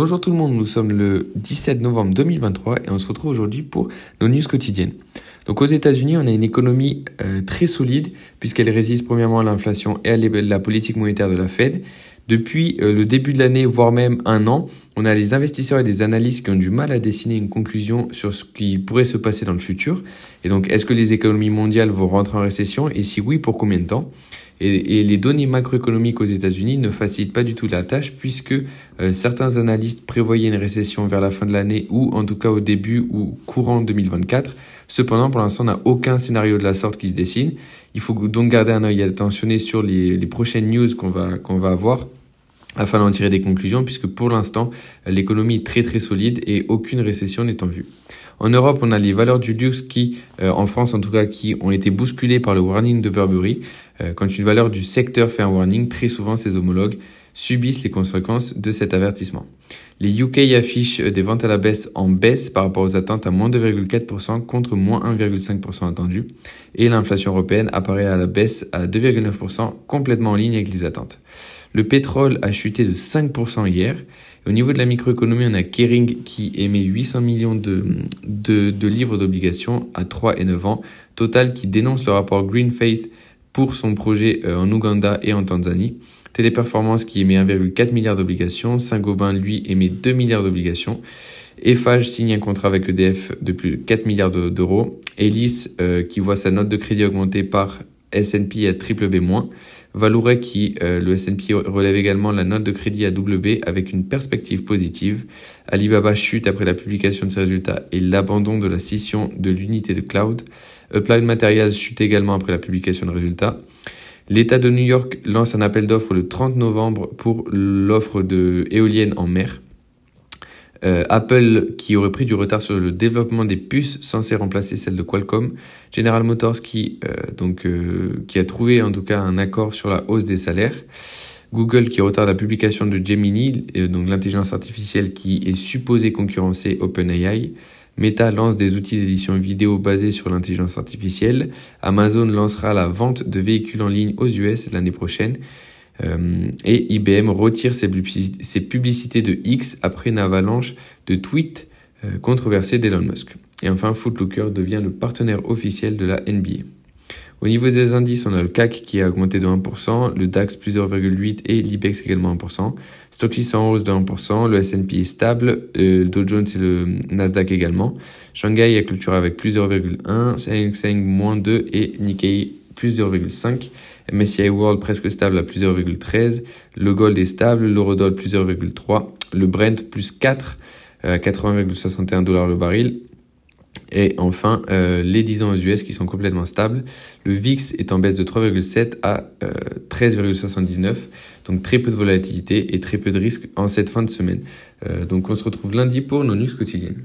Bonjour tout le monde, nous sommes le 17 novembre 2023 et on se retrouve aujourd'hui pour nos news quotidiennes. Donc aux États-Unis, on a une économie euh, très solide puisqu'elle résiste premièrement à l'inflation et à la politique monétaire de la Fed. Depuis euh, le début de l'année, voire même un an, on a les investisseurs et les analystes qui ont du mal à dessiner une conclusion sur ce qui pourrait se passer dans le futur. Et donc, est-ce que les économies mondiales vont rentrer en récession? Et si oui, pour combien de temps? Et, les données macroéconomiques aux États-Unis ne facilitent pas du tout la tâche puisque euh, certains analystes prévoyaient une récession vers la fin de l'année ou en tout cas au début ou courant 2024. Cependant, pour l'instant, on n'a aucun scénario de la sorte qui se dessine. Il faut donc garder un œil attentionné sur les, les prochaines news qu'on va, qu'on va avoir afin d'en tirer des conclusions, puisque pour l'instant, l'économie est très très solide et aucune récession n'est en vue. En Europe, on a les valeurs du luxe qui, euh, en France en tout cas, qui ont été bousculées par le warning de Burberry. Euh, quand une valeur du secteur fait un warning, très souvent ses homologues subissent les conséquences de cet avertissement. Les UK affichent des ventes à la baisse en baisse par rapport aux attentes à moins 2,4% contre moins 1,5% attendu. Et l'inflation européenne apparaît à la baisse à 2,9% complètement en ligne avec les attentes. Le pétrole a chuté de 5% hier. au niveau de la microéconomie, on a Kering qui émet 800 millions de, livres d'obligations à 3 et 9 ans. Total qui dénonce le rapport Green Faith pour son projet euh, en Ouganda et en Tanzanie. Téléperformance qui émet 1,4 milliard d'obligations. Saint-Gobain, lui, émet 2 milliards d'obligations. Eiffage signe un contrat avec EDF de plus de 4 milliards d'euros. Elis, euh, qui voit sa note de crédit augmenter par S&P à triple B-. Valourec qui, euh, le S&P relève également la note de crédit à double B avec une perspective positive. Alibaba chute après la publication de ses résultats et l'abandon de la scission de l'unité de cloud. Applied Materials chute également après la publication de résultats. L'État de New York lance un appel d'offres le 30 novembre pour l'offre de en mer. Euh, Apple qui aurait pris du retard sur le développement des puces censées remplacer celles de Qualcomm, General Motors qui euh, donc euh, qui a trouvé en tout cas un accord sur la hausse des salaires, Google qui retarde la publication de Gemini, donc l'intelligence artificielle qui est supposée concurrencer OpenAI, Meta lance des outils d'édition vidéo basés sur l'intelligence artificielle, Amazon lancera la vente de véhicules en ligne aux US l'année prochaine et IBM retire ses, publicités de X après une avalanche de tweets euh, controversés d'Elon Musk. Et enfin, Footlooker devient le partenaire officiel de la NBA. Au niveau des indices, on a le CAC qui a augmenté de 1%, le DAX plus 0,8% et l'IBEX également 1%. Stock 600 en hausse de 1%, le S&P est stable, euh, le Dow Jones et le Nasdaq également. Shanghai a clôturé avec plus 0,1%, Hang Seng moins 2 et Nikkei plus 0,5%. MSCI World presque stable à plus 0,13, le gold est stable, l'eurodoll plus 0,3, le Brent plus 4 euh, à 80,61 dollars le baril. Et enfin, euh, les 10 ans aux US qui sont complètement stables. Le VIX est en baisse de 3,7 à 13,79. Euh, donc très peu de volatilité et très peu de risques en cette fin de semaine. donc on se retrouve lundi pour nos news quotidiennes.